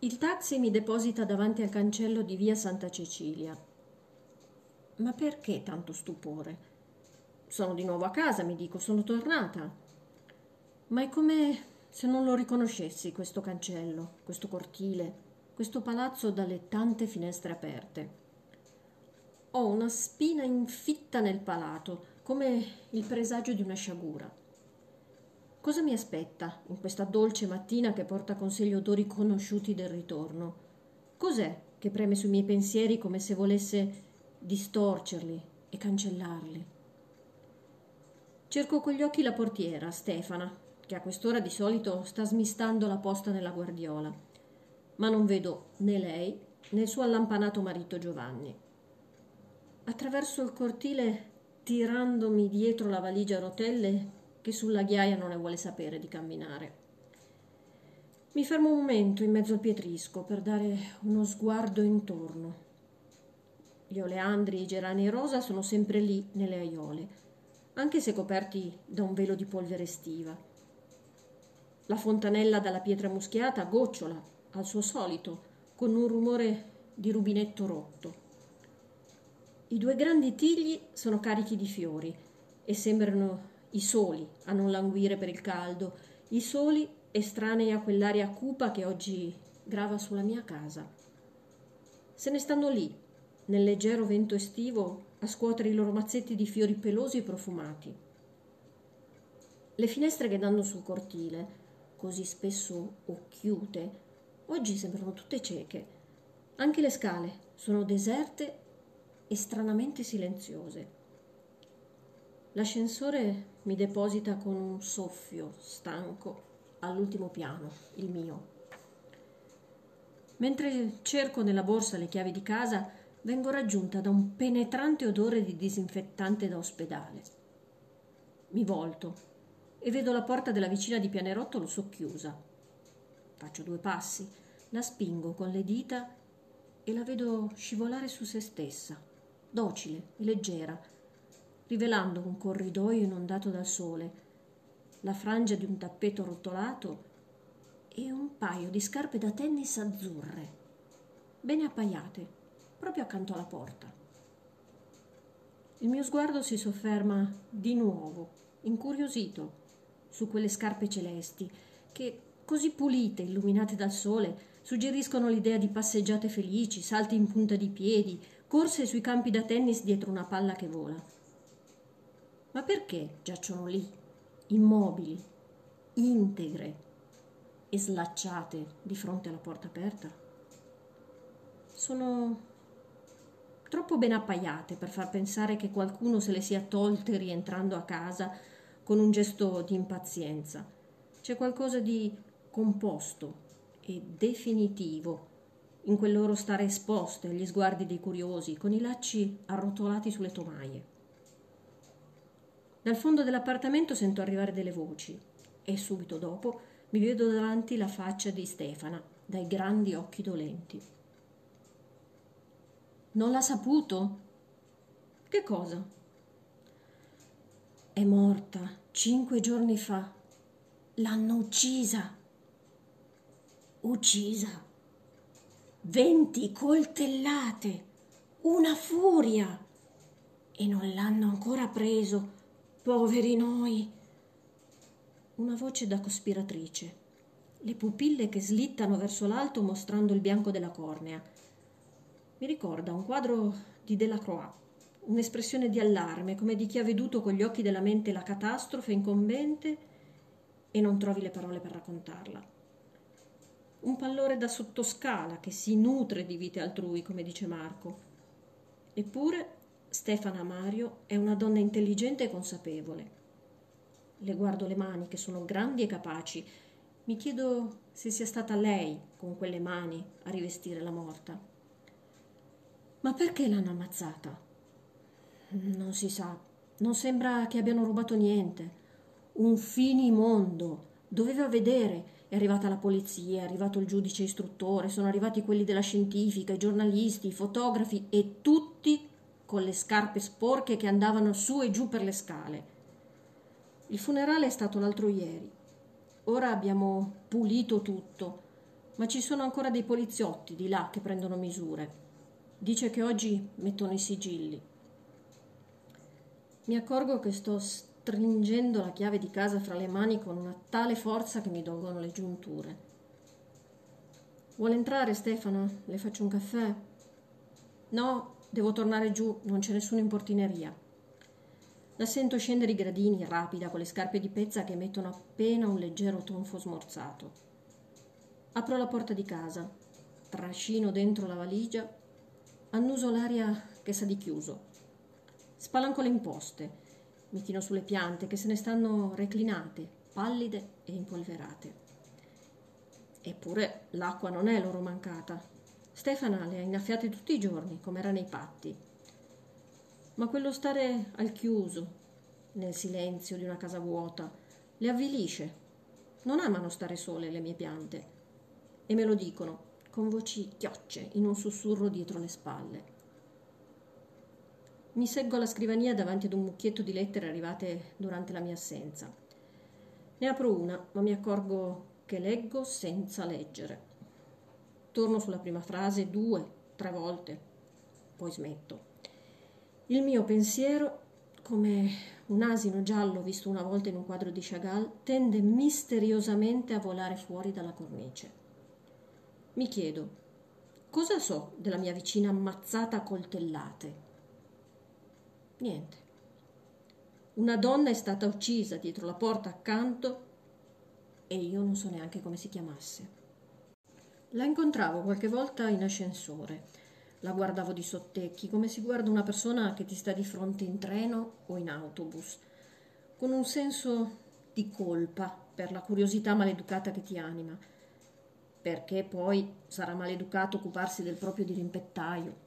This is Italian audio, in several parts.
Il taxi mi deposita davanti al cancello di via Santa Cecilia. Ma perché tanto stupore? Sono di nuovo a casa, mi dico, sono tornata. Ma è come se non lo riconoscessi questo cancello, questo cortile, questo palazzo dalle tante finestre aperte. Ho una spina infitta nel palato, come il presagio di una sciagura. Cosa mi aspetta in questa dolce mattina che porta con sé gli odori conosciuti del ritorno? Cos'è che preme sui miei pensieri come se volesse distorcerli e cancellarli? Cerco con gli occhi la portiera, Stefana, che a quest'ora di solito sta smistando la posta nella guardiola, ma non vedo né lei né il suo allampanato marito Giovanni. Attraverso il cortile, tirandomi dietro la valigia a rotelle che sulla ghiaia non ne vuole sapere di camminare. Mi fermo un momento in mezzo al pietrisco per dare uno sguardo intorno. Gli oleandri, i gerani e rosa sono sempre lì nelle aiole anche se coperti da un velo di polvere estiva. La fontanella dalla pietra muschiata gocciola, al suo solito, con un rumore di rubinetto rotto. I due grandi tigli sono carichi di fiori e sembrano i soli a non languire per il caldo, i soli estranei a quell'aria cupa che oggi grava sulla mia casa. Se ne stanno lì, nel leggero vento estivo, a scuotere i loro mazzetti di fiori pelosi e profumati. Le finestre che danno sul cortile, così spesso occhiute, oggi sembrano tutte cieche. Anche le scale sono deserte e stranamente silenziose. L'ascensore mi deposita con un soffio stanco all'ultimo piano, il mio. Mentre cerco nella borsa le chiavi di casa, vengo raggiunta da un penetrante odore di disinfettante da ospedale. Mi volto e vedo la porta della vicina di pianerottolo socchiusa. Faccio due passi, la spingo con le dita e la vedo scivolare su se stessa, docile e leggera, rivelando un corridoio inondato dal sole, la frangia di un tappeto rotolato e un paio di scarpe da tennis azzurre, bene appaiate proprio accanto alla porta. Il mio sguardo si sofferma di nuovo, incuriosito, su quelle scarpe celesti che, così pulite, illuminate dal sole, suggeriscono l'idea di passeggiate felici, salti in punta di piedi, corse sui campi da tennis dietro una palla che vola. Ma perché giacciono lì, immobili, integre e slacciate di fronte alla porta aperta? Sono troppo ben appaiate per far pensare che qualcuno se le sia tolte rientrando a casa con un gesto di impazienza. C'è qualcosa di composto e definitivo in quel loro stare esposte agli sguardi dei curiosi, con i lacci arrotolati sulle tomaie. Dal fondo dell'appartamento sento arrivare delle voci e subito dopo mi vedo davanti la faccia di Stefana, dai grandi occhi dolenti. Non l'ha saputo? Che cosa? È morta cinque giorni fa. L'hanno uccisa. Uccisa. Venti coltellate. Una furia. E non l'hanno ancora preso. Poveri noi. Una voce da cospiratrice. Le pupille che slittano verso l'alto mostrando il bianco della cornea mi ricorda un quadro di Delacroix, un'espressione di allarme, come di chi ha veduto con gli occhi della mente la catastrofe incombente e non trovi le parole per raccontarla. Un pallore da sottoscala che si nutre di vite altrui, come dice Marco. Eppure Stefana Mario è una donna intelligente e consapevole. Le guardo le mani che sono grandi e capaci. Mi chiedo se sia stata lei con quelle mani a rivestire la morta. Ma perché l'hanno ammazzata? Non si sa. Non sembra che abbiano rubato niente. Un finimondo. Doveva vedere. È arrivata la polizia, è arrivato il giudice istruttore, sono arrivati quelli della scientifica, i giornalisti, i fotografi e tutti con le scarpe sporche che andavano su e giù per le scale. Il funerale è stato l'altro ieri. Ora abbiamo pulito tutto. ma ci sono ancora dei poliziotti di là che prendono misure. Dice che oggi mettono i sigilli. Mi accorgo che sto stringendo la chiave di casa fra le mani con una tale forza che mi dolgono le giunture. Vuole entrare Stefano? Le faccio un caffè? No, devo tornare giù, non c'è nessuno in portineria. La sento scendere i gradini, rapida, con le scarpe di pezza che emettono appena un leggero tonfo smorzato. Apro la porta di casa, trascino dentro la valigia, annuso l'aria che sa di chiuso. Spalanco le imposte, mi chino sulle piante che se ne stanno reclinate, pallide e impolverate. Eppure l'acqua non è loro mancata. Stefana le ha innaffiate tutti i giorni, come era nei patti. Ma quello stare al chiuso, nel silenzio di una casa vuota, le avvilisce. Non amano stare sole le mie piante. E me lo dicono, con voci chiocce, in un sussurro dietro le spalle. Mi seggo alla scrivania davanti ad un mucchietto di lettere arrivate durante la mia assenza. Ne apro una, ma mi accorgo che leggo senza leggere. Torno sulla prima frase due, tre volte, poi smetto. Il mio pensiero, come un asino giallo visto una volta in un quadro di Chagall, tende misteriosamente a volare fuori dalla cornice. Mi chiedo, cosa so della mia vicina ammazzata a coltellate? Niente. Una donna è stata uccisa dietro la porta accanto e io non so neanche come si chiamasse. La incontravo qualche volta in ascensore. La guardavo di sottecchi, come si guarda una persona che ti sta di fronte in treno o in autobus, con un senso di colpa per la curiosità maleducata che ti anima, perché poi sarà maleducato occuparsi del proprio dirimpettaio.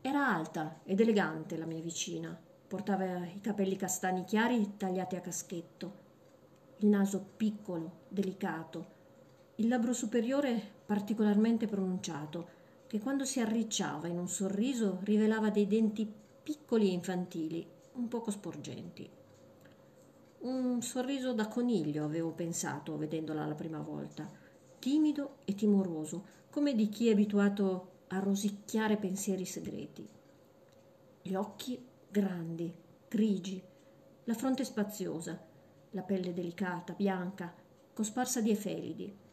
Era alta ed elegante la mia vicina, portava i capelli castani chiari tagliati a caschetto. Il naso piccolo, delicato, il labbro superiore particolarmente pronunciato, che quando si arricciava in un sorriso rivelava dei denti piccoli e infantili, un poco sporgenti. Un sorriso da coniglio avevo pensato vedendola la prima volta, timido e timoroso, come di chi è abituato a rosicchiare pensieri segreti. Gli occhi grandi, grigi, la fronte spaziosa, la pelle delicata, bianca, cosparsa di efelidi.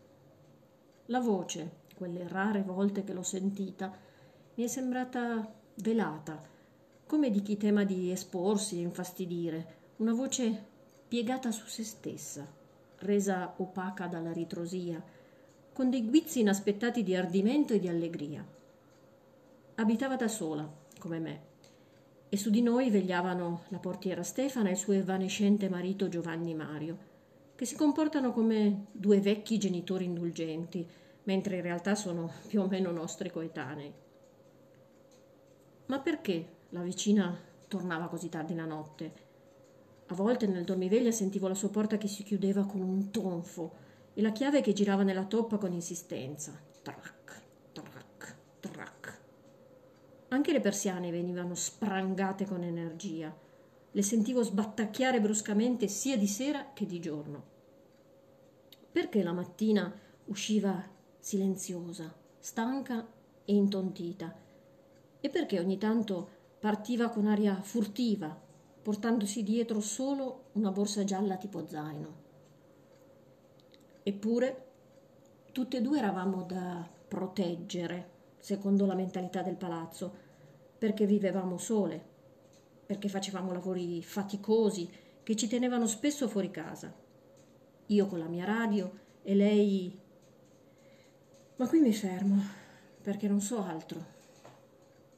La voce, quelle rare volte che l'ho sentita, mi è sembrata velata, come di chi tema di esporsi e infastidire, una voce piegata su se stessa, resa opaca dalla ritrosia, con dei guizzi inaspettati di ardimento e di allegria. Abitava da sola, come me, e su di noi vegliavano la portiera Stefana e il suo evanescente marito Giovanni Mario, che si comportano come due vecchi genitori indulgenti, mentre in realtà sono più o meno nostri coetanei. Ma perché la vicina tornava così tardi la notte? A volte nel dormiveglia sentivo la sua porta che si chiudeva con un tonfo e la chiave che girava nella toppa con insistenza. Trac, trac, trac. Anche le persiane venivano sprangate con energia. Le sentivo sbattacchiare bruscamente sia di sera che di giorno. Perché la mattina usciva silenziosa, stanca e intontita? E perché ogni tanto partiva con aria furtiva, portandosi dietro solo una borsa gialla tipo zaino? Eppure tutte e due eravamo da proteggere, secondo la mentalità del palazzo, perché vivevamo sole, perché facevamo lavori faticosi che ci tenevano spesso fuori casa. Io con la mia radio e lei... Ma qui mi fermo, perché non so altro.